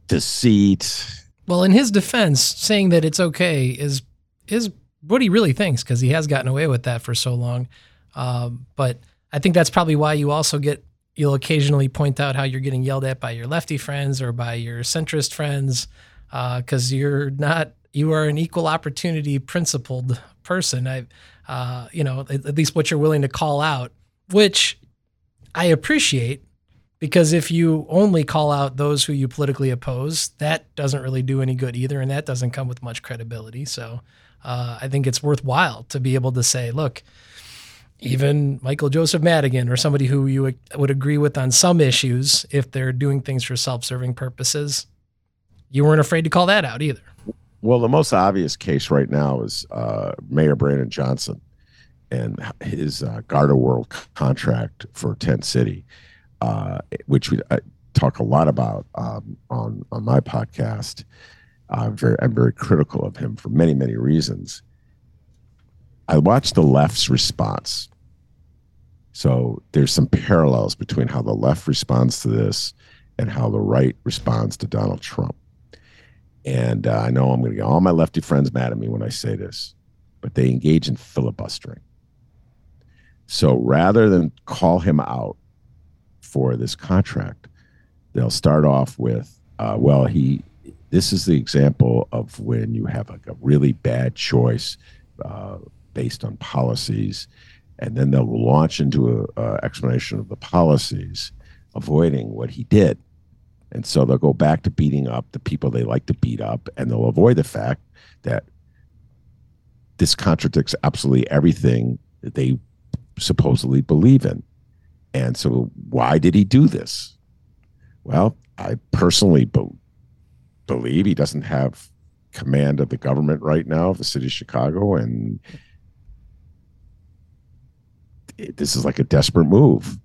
deceit. Well, in his defense, saying that it's okay is is what he really thinks because he has gotten away with that for so long. Um, but I think that's probably why you also get you'll occasionally point out how you're getting yelled at by your lefty friends or by your centrist friends because uh, you're not you are an equal opportunity principled person. I, uh, you know, at, at least what you're willing to call out, which I appreciate because if you only call out those who you politically oppose, that doesn't really do any good either, and that doesn't come with much credibility. So uh, I think it's worthwhile to be able to say, look, even Michael Joseph Madigan or somebody who you would agree with on some issues, if they're doing things for self-serving purposes, you weren't afraid to call that out either. Well, the most obvious case right now is uh, Mayor Brandon Johnson and his uh, Garda World contract for Tent City uh, which we I talk a lot about um, on on my podcast. I'm very I'm very critical of him for many many reasons. I watched the left's response. So there's some parallels between how the left responds to this and how the right responds to Donald Trump. And uh, I know I'm going to get all my lefty friends mad at me when I say this, but they engage in filibustering. So rather than call him out for this contract. They'll start off with, uh, well, he. This is the example of when you have like a really bad choice uh, based on policies, and then they'll launch into an explanation of the policies, avoiding what he did. And so they'll go back to beating up the people they like to beat up, and they'll avoid the fact that this contradicts absolutely everything that they supposedly believe in. And so, why did he do this? Well, I personally be- believe he doesn't have command of the government right now of the city of Chicago. And this is like a desperate move.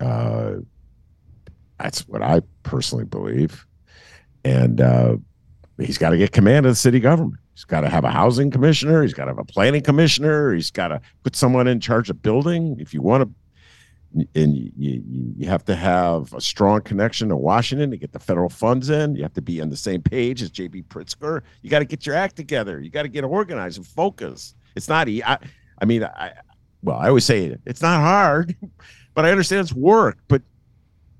Uh, that's what I personally believe. And uh, he's got to get command of the city government. He's got to have a housing commissioner. He's got to have a planning commissioner. He's got to put someone in charge of building. If you want to and you, you, you have to have a strong connection to Washington to get the federal funds in. You have to be on the same page as JB Pritzker. You got to get your act together. You got to get organized and focus. It's not I, I mean, I well, I always say it's not hard, but I understand it's work. But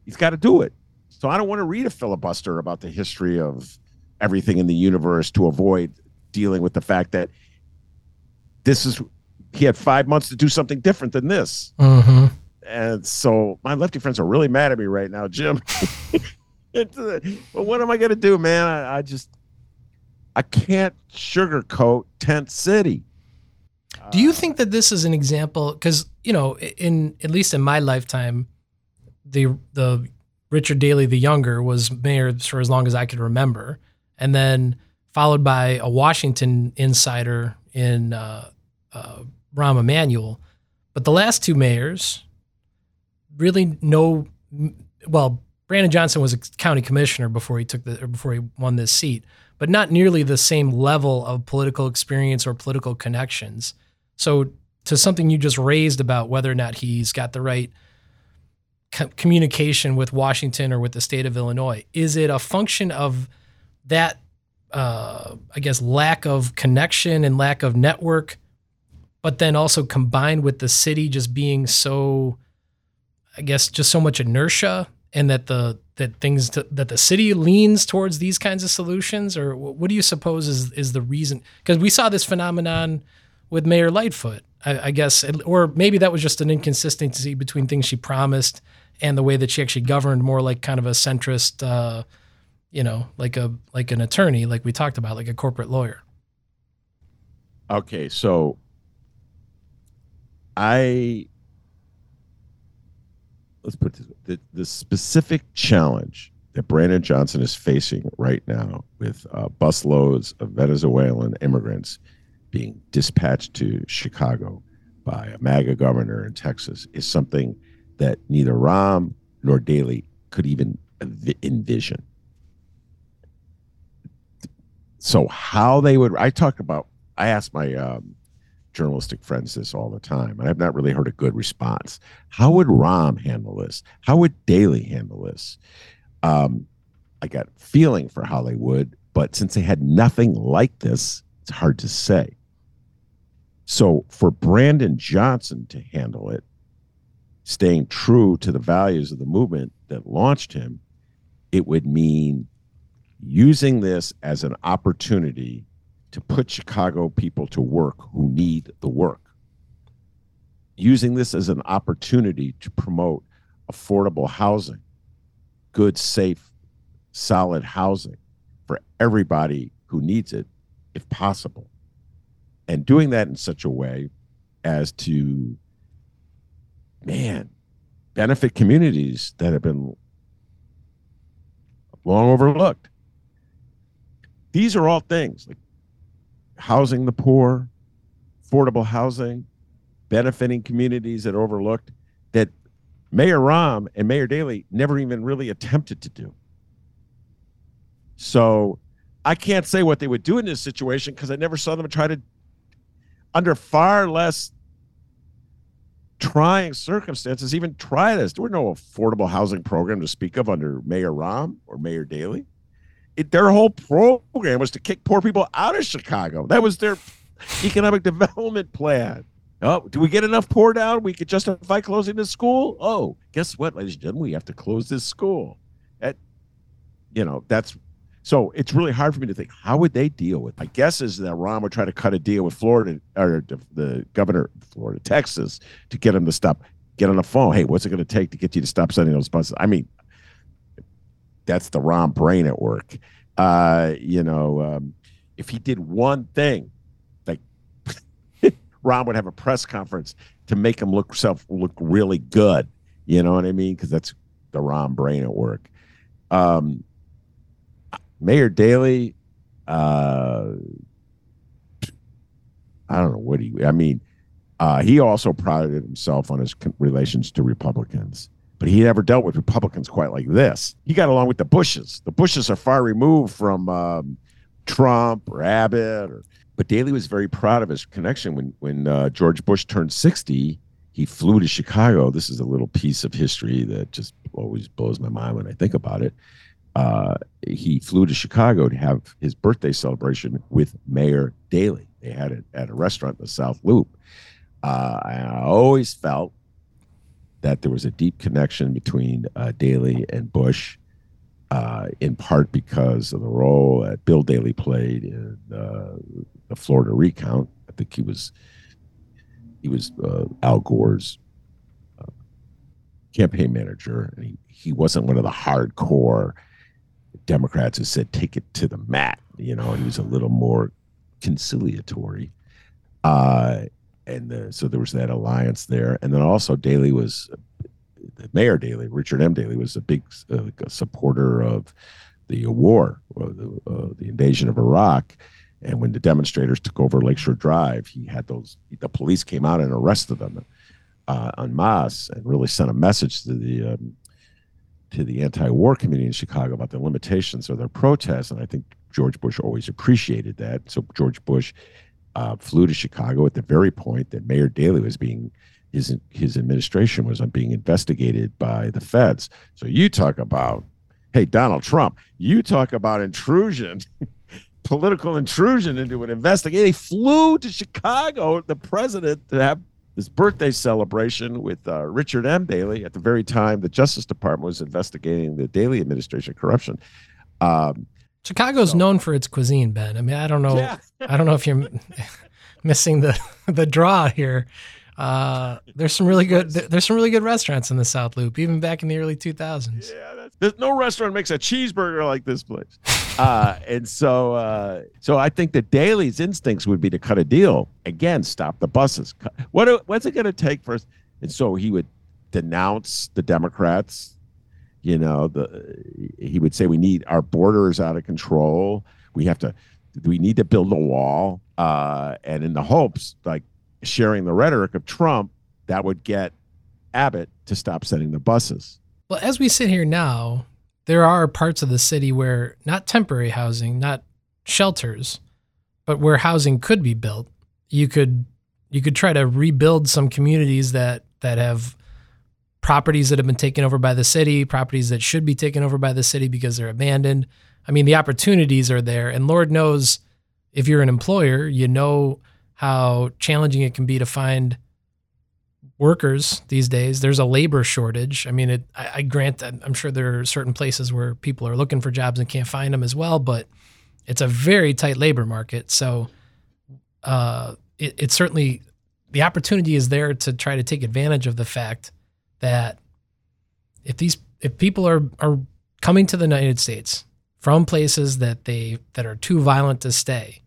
he's got to do it. So I don't want to read a filibuster about the history of everything in the universe to avoid dealing with the fact that this is he had five months to do something different than this. Mm-hmm and so my lefty friends are really mad at me right now, Jim. uh, but what am I gonna do, man? I, I just I can't sugarcoat Tent City. Do you think that this is an example? Because you know, in at least in my lifetime, the the Richard Daley the younger was mayor for as long as I could remember, and then followed by a Washington insider in uh, uh, Rahm Emanuel. But the last two mayors, really no. Well, Brandon Johnson was a county commissioner before he took the or before he won this seat, but not nearly the same level of political experience or political connections. So, to something you just raised about whether or not he's got the right co- communication with Washington or with the state of Illinois, is it a function of that? Uh, I guess lack of connection and lack of network, but then also combined with the city just being so I guess just so much inertia and that the that things to, that the city leans towards these kinds of solutions? Or what do you suppose is is the reason? Because we saw this phenomenon with Mayor Lightfoot I, I, guess or maybe that was just an inconsistency between things she promised and the way that she actually governed more like kind of a centrist uh, you know like a like an attorney like we talked about like a corporate lawyer. Okay so I let's put this the, the specific challenge that Brandon Johnson is facing right now with uh, busloads of Venezuelan immigrants being dispatched to Chicago by a MAGA governor in Texas is something that neither Rahm nor Daley could even envision. So, how they would, I talk about, I ask my um, journalistic friends this all the time, and I've not really heard a good response. How would Rahm handle this? How would Daley handle this? Um, I got feeling for how they would, but since they had nothing like this, it's hard to say. So for Brandon Johnson to handle it, staying true to the values of the movement that launched him, it would mean using this as an opportunity to put Chicago people to work who need the work. Using this as an opportunity to promote affordable housing, good, safe, solid housing for everybody who needs it, if possible. And doing that in such a way as to, man, benefit communities that have been long overlooked. These are all things like housing the poor, affordable housing, benefiting communities that are overlooked that Mayor Rahm and Mayor Daley never even really attempted to do. So I can't say what they would do in this situation because I never saw them try to, under far less trying circumstances, even try this. There were no affordable housing program to speak of under Mayor Rahm or Mayor Daley it, their whole program was to kick poor people out of Chicago. That was their economic development plan. Oh, do we get enough poor down? We could justify closing the school. Oh, guess what, ladies and gentlemen? We have to close this school. At, you know, that's so it's really hard for me to think how would they deal with. My guess is that Rahm would try to cut a deal with Florida or the governor of Florida, Texas, to get him to stop. Get on the phone. Hey, what's it going to take to get you to stop sending those buses? I mean, that's the Rahm brain at work. Uh, you know, um, if he did one thing, like Rahm would have a press conference to make him look self look really good. You know what I mean? Because that's the Rahm brain at work. Um, Mayor Daley, uh, I don't know what he. I mean, uh, he also prided himself on his relations to Republicans but he never dealt with Republicans quite like this. He got along with the Bushes. The Bushes are far removed from um, Trump or Abbott, or, but Daley was very proud of his connection when when uh, George Bush turned sixty. He flew to Chicago. This is a little piece of history that just always blows my mind when I think about it. Uh, he flew to Chicago to have his birthday celebration with Mayor Daley. They had it at a restaurant in the South Loop. Uh, I always felt that there was a deep connection between uh, Daley and Bush, uh, in part because of the role that Bill Daley played in uh, the Florida recount. I think he was he was uh, Al Gore's uh, campaign manager, and he, he wasn't one of the hardcore Democrats who said take it to the mat. You know, he was a little more conciliatory. Uh, and uh, so there was that alliance there. And then also Daley was the Mayor Daley, Richard M. Daley, was a big uh, supporter of the war, uh, the, uh, the invasion of Iraq. And when the demonstrators took over Lakeshore Drive, he had those. The police came out and arrested them uh, en masse, and really sent a message to the um, to the anti-war community in Chicago about the limitations of their protests. And I think George Bush always appreciated that. So George Bush uh, flew to Chicago at the very point that Mayor Daley was being his his administration was being investigated by the feds. So you talk about, hey Donald Trump, you talk about intrusion, political intrusion into an investigation. He flew to Chicago, the president, to have this birthday celebration with uh, Richard M. Daley at the very time the Justice Department was investigating the Daley administration corruption. Um, Chicago's so. known for its cuisine, Ben. I mean, I don't know. Yeah. I don't know if you're missing the the draw here. Uh, there's some really good. There's some really good restaurants in the South Loop, even back in the early 2000s. Yeah, there's no restaurant makes a cheeseburger like this place. uh, and so, uh, so I think that Daley's instincts would be to cut a deal again, stop the buses. What what's it going to take for us? And so he would denounce the Democrats You know, the he would say we need our borders out of control. We have to we need to build a wall. Uh, and in the hopes, like sharing the rhetoric of Trump, that would get Abbott to stop sending the buses. Well, as we sit here now, there are parts of the city where not temporary housing, not shelters, but where housing could be built. You could you could try to rebuild some communities that that have properties that have been taken over by the city, properties that should be taken over by the city because they're abandoned. I mean, the opportunities are there, and Lord knows if you're an employer, you know how challenging it can be to find workers these days. There's a labor shortage. I mean, it, I, I grant that I'm sure there are certain places where people are looking for jobs and can't find them as well, but it's a very tight labor market. So uh, it, it's certainly the opportunity is there to try to take advantage of the fact that if these if people are are coming to the United States from places that they that are too violent to stay,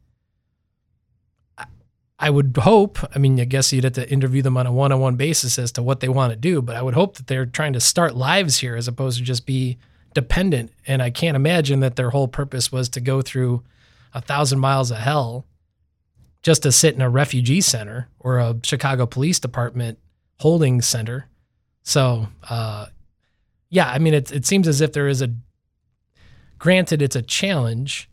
I would hope, I mean, I guess you'd have to interview them on a one on one basis as to what they want to do, but I would hope that they're trying to start lives here as opposed to just be dependent. And I can't imagine that their whole purpose was to go through a thousand miles of hell just to sit in a refugee center or a Chicago Police Department holding center. So, uh, yeah, I mean, it, it seems as if there is a, granted, it's a challenge,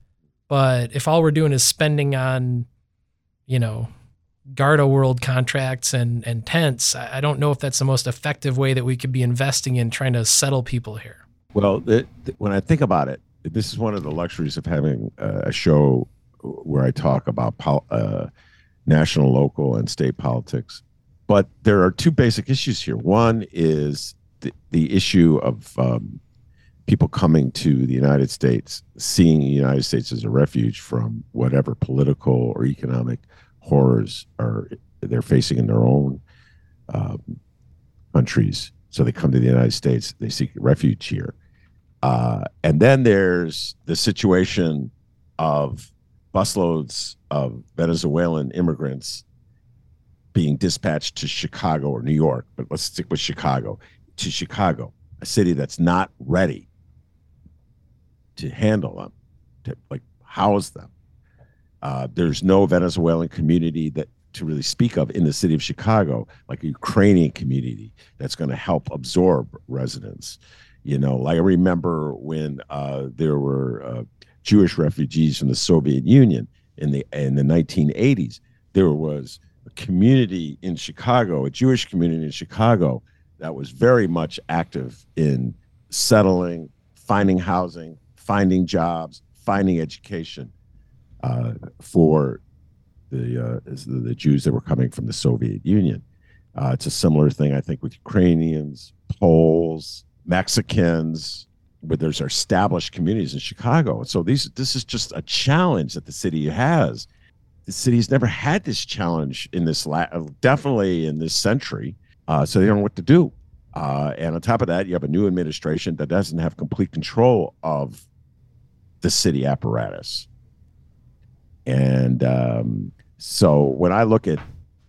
but if all we're doing is spending on, you know, Garda World contracts and and tents, I, don't know if that's the most effective way that we could be investing in trying to settle people here. Well, when I think about it, this is one of the luxuries of having a show where I talk about pol- uh, national, local, and state politics. But there are two basic issues here. One is the, the issue of um, people coming to the United States, seeing the United States as a refuge from whatever political or economic horrors are they're facing in their own um, countries. So they come to the United States, they seek refuge here. Uh, and then there's the situation of busloads of Venezuelan immigrants being dispatched to Chicago or New York, but let's stick with Chicago, to Chicago, a city that's not ready to handle them, to like house them. Uh, there's no Venezuelan community that to really speak of in the city of Chicago, like a Ukrainian community that's going to help absorb residents. You know, like I remember when uh, there were uh, Jewish refugees from the Soviet Union in the in the 1980s. There was a community in Chicago, a Jewish community in Chicago, that was very much active in settling, finding housing, finding jobs, finding education uh, for the, uh, the Jews that were coming from the Soviet Union. Uh, it's a similar thing, I think, with Ukrainians, Poles, Mexicans, where there's established communities in Chicago. So these this is just a challenge that the city has. The city's never had this challenge in this la- definitely in this century. Uh, so they don't know what to do. Uh, and on top of that, you have a new administration that doesn't have complete control of the city apparatus. And um, so when I look at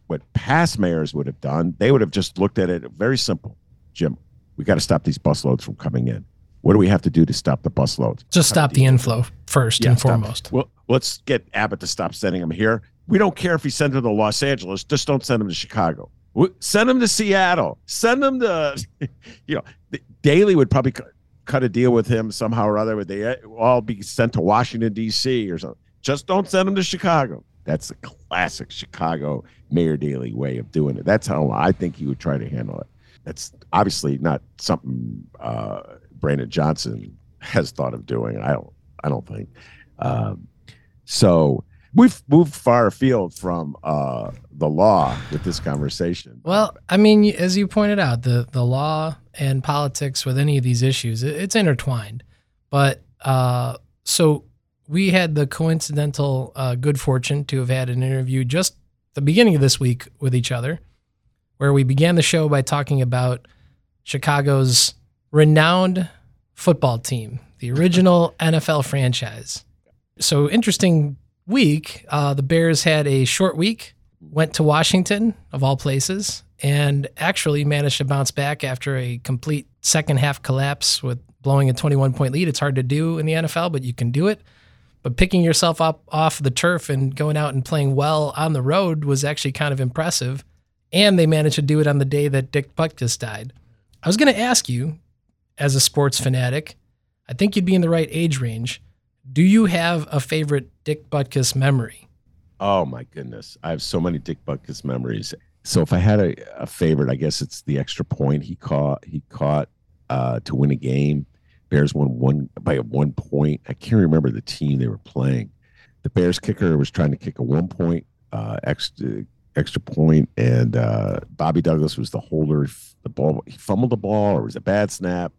what past mayors would have done, they would have just looked at it very simple. Jim, we got to stop these busloads from coming in. What do we have to do to stop the busloads? Just stop the inflow first yeah, and foremost. Well, let's get Abbott to stop sending them here. We don't care if he sends them to Los Angeles. Just don't send them to Chicago. Send them to Seattle. Send them to, you know, Daley would probably cut a deal with him somehow or other. Would they uh, all be sent to Washington D.C. or something? Just don't send them to Chicago. That's a classic Chicago Mayor Daley way of doing it. That's how I think he would try to handle it. That's obviously not something uh, Brandon Johnson has thought of doing. I don't. I don't think. Um, so we've moved far afield from uh, the law with this conversation. Well, I mean, as you pointed out, the the law and politics with any of these issues, it's intertwined. But uh, so we had the coincidental uh, good fortune to have had an interview just the beginning of this week with each other, where we began the show by talking about Chicago's renowned football team, the original NFL franchise. So, interesting week. Uh, the Bears had a short week, went to Washington, of all places, and actually managed to bounce back after a complete second half collapse with blowing a 21 point lead. It's hard to do in the NFL, but you can do it. But picking yourself up off the turf and going out and playing well on the road was actually kind of impressive. And they managed to do it on the day that Dick Butkus died. I was going to ask you, as a sports fanatic, I think you'd be in the right age range. Do you have a favorite Dick Butkus memory? Oh my goodness, I have so many Dick Butkus memories. So if I had a, a favorite, I guess it's the extra point he caught. He caught uh, to win a game. Bears won one by one point. I can't remember the team they were playing. The Bears kicker was trying to kick a one point uh, extra extra point, and uh, Bobby Douglass was the holder. The ball he fumbled the ball, or it was a bad snap.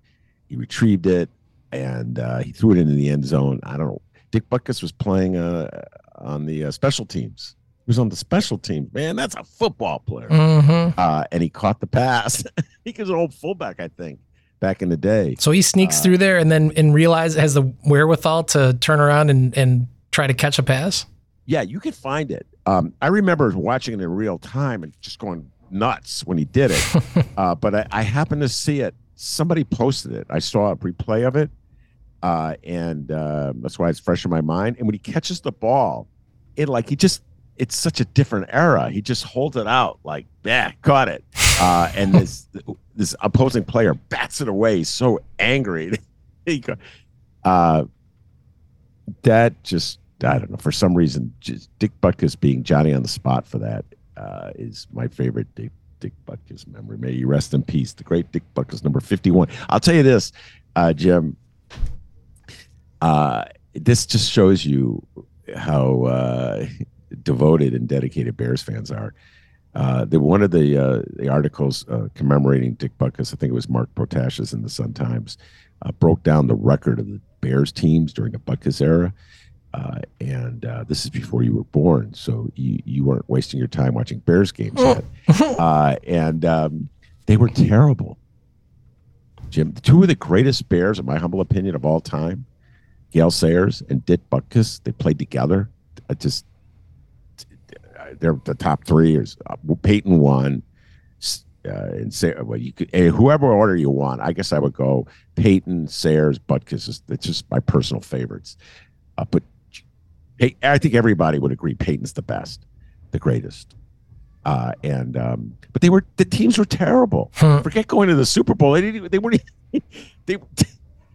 He retrieved it and uh, he threw it into the end zone. I don't know. Dick Butkus was playing uh, on the uh, special teams. He was on the special teams. Man, that's a football player. Mm-hmm. Uh, and he caught the pass. he was an old fullback, I think, back in the day. So he sneaks through there and then and realize has the wherewithal to turn around and and try to catch a pass. Yeah, you could find it. Um, I remember watching it in real time and just going nuts when he did it. uh, but I, I happened to see it. Somebody posted it. I saw a replay of it uh, and uh, that's why it's fresh in my mind. And when he catches the ball, it like he just it's such a different era. He just holds it out like, yeah, caught it. Uh, and this this opposing player bats it away. So angry. uh, that just I don't know for some reason Dick Butkus being Johnny on the spot for that uh, is my favorite Dick Dick Butkus memory. May you rest in peace. The great Dick Butkus, number fifty one. I'll tell you this, uh, Jim uh, this just shows you how uh, devoted and dedicated Bears fans are. Uh, the, one of the uh, the articles uh, commemorating Dick Butkus, I think it was Mark Protasiewicz in the Sun Times, uh, broke down the record of the Bears teams during the Butkus era. Uh, and uh, this is before you were born, so you, you weren't wasting your time watching Bears games yet. Uh, and um, they were terrible. Jim, two of the greatest Bears, in my humble opinion, of all time, Gale Sayers and Dick Butkus, they played together. I just they're the top three. Is uh, Payton one, uh, and say well you could uh, whoever order you want. I guess I would go Payton, Sayers, Butkus. It's just my personal favorites. Uh, but I think everybody would agree Payton's the best, the greatest. Uh, and um, but they were the teams were terrible. Hmm. Forget going to the Super Bowl. They didn't. They weren't. They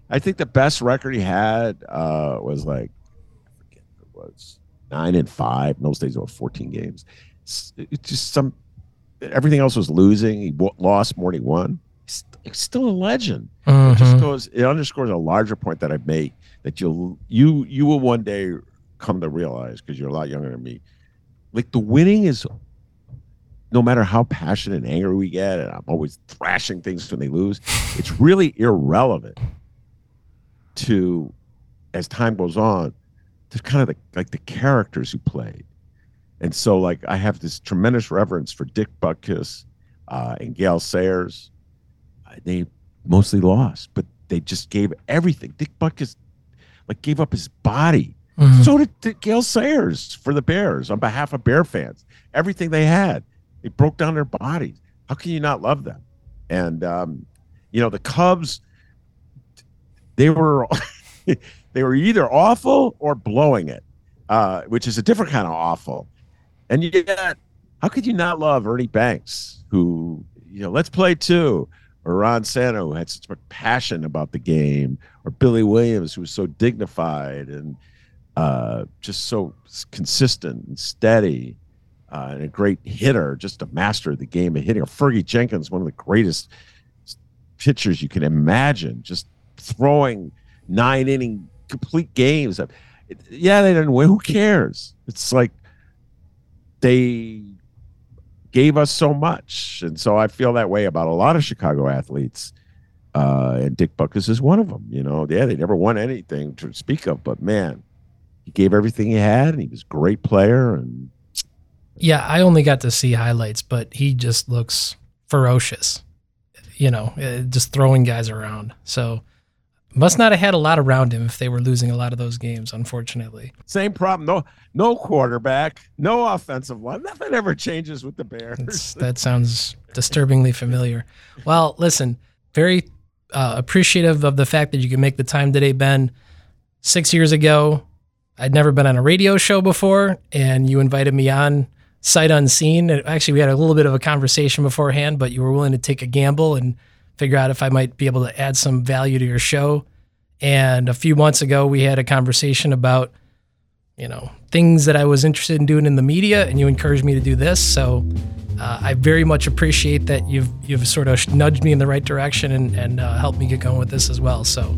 I think the best record he had uh, was like, I forget what it was, nine and five. In those days, it was 14 games. It's, it's just some, everything else was losing. He w- lost more than he won. He's, he's still a legend. Mm-hmm. It just goes, it underscores a larger point that I've made that you'll, you, you will one day come to realize because you're a lot younger than me. Like the winning is no matter how passionate and angry we get, and I'm always thrashing things when they lose, it's really irrelevant to as time goes on to kind of the, like the characters who played. And so like i have this tremendous reverence for dick butkus uh, and gale sayers. Uh, they mostly lost but they just gave everything. Dick butkus like gave up his body. Mhm. so did, did gale sayers for the bears on behalf of bear fans. Everything they had they broke down their bodies. How can you not love them? And um, you know the cubs they were they were either awful or blowing it, uh, which is a different kind of awful. And yet, how could you not love Ernie Banks, who you know, let's play two, or Ron Santo, who had such passion about the game, or Billy Williams, who was so dignified and uh, just so consistent and steady. Uh, and a great hitter, just a master of the game of hitting. Or Fergie Jenkins, one of the greatest pitchers you can imagine, just throwing nine inning complete games. Yeah, they didn't win. Who cares? It's like they gave us so much, and so I feel that way about a lot of Chicago athletes. Uh, and Dick Butkus is one of them. You know, yeah, they never won anything to speak of, but man, he gave everything he had, and he was a great player. And Yeah, I only got to see highlights, but he just looks ferocious. You know, uh, just throwing guys around. So Must not have had a lot around him if they were losing a lot of those games, unfortunately. Same problem. No, no quarterback, no offensive line. Nothing ever changes with the Bears. That sounds disturbingly familiar. Well, listen, very uh, appreciative of the fact that you can make the time today, Ben. Six years ago, I'd never been on a radio show before, and you invited me on sight unseen. Actually, we had a little bit of a conversation beforehand, but you were willing to take a gamble and figure out if I might be able to add some value to your show. And a few months ago, we had a conversation about, you know, things that I was interested in doing in the media, and you encouraged me to do this. So uh, I very much appreciate that you've you've sort of nudged me in the right direction and, and uh, helped me get going with this as well. So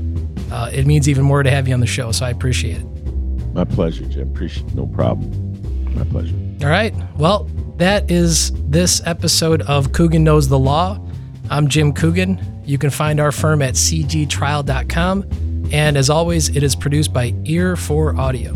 uh, it means even more to have you on the show. So I appreciate it. My pleasure, Jim. Appreciate no problem. My pleasure. All right. Well, that is this episode of Coogan Knows the Law. I'm Jim Coogan. You can find our firm at cgtrial.com. And as always, it is produced by Ear for Audio.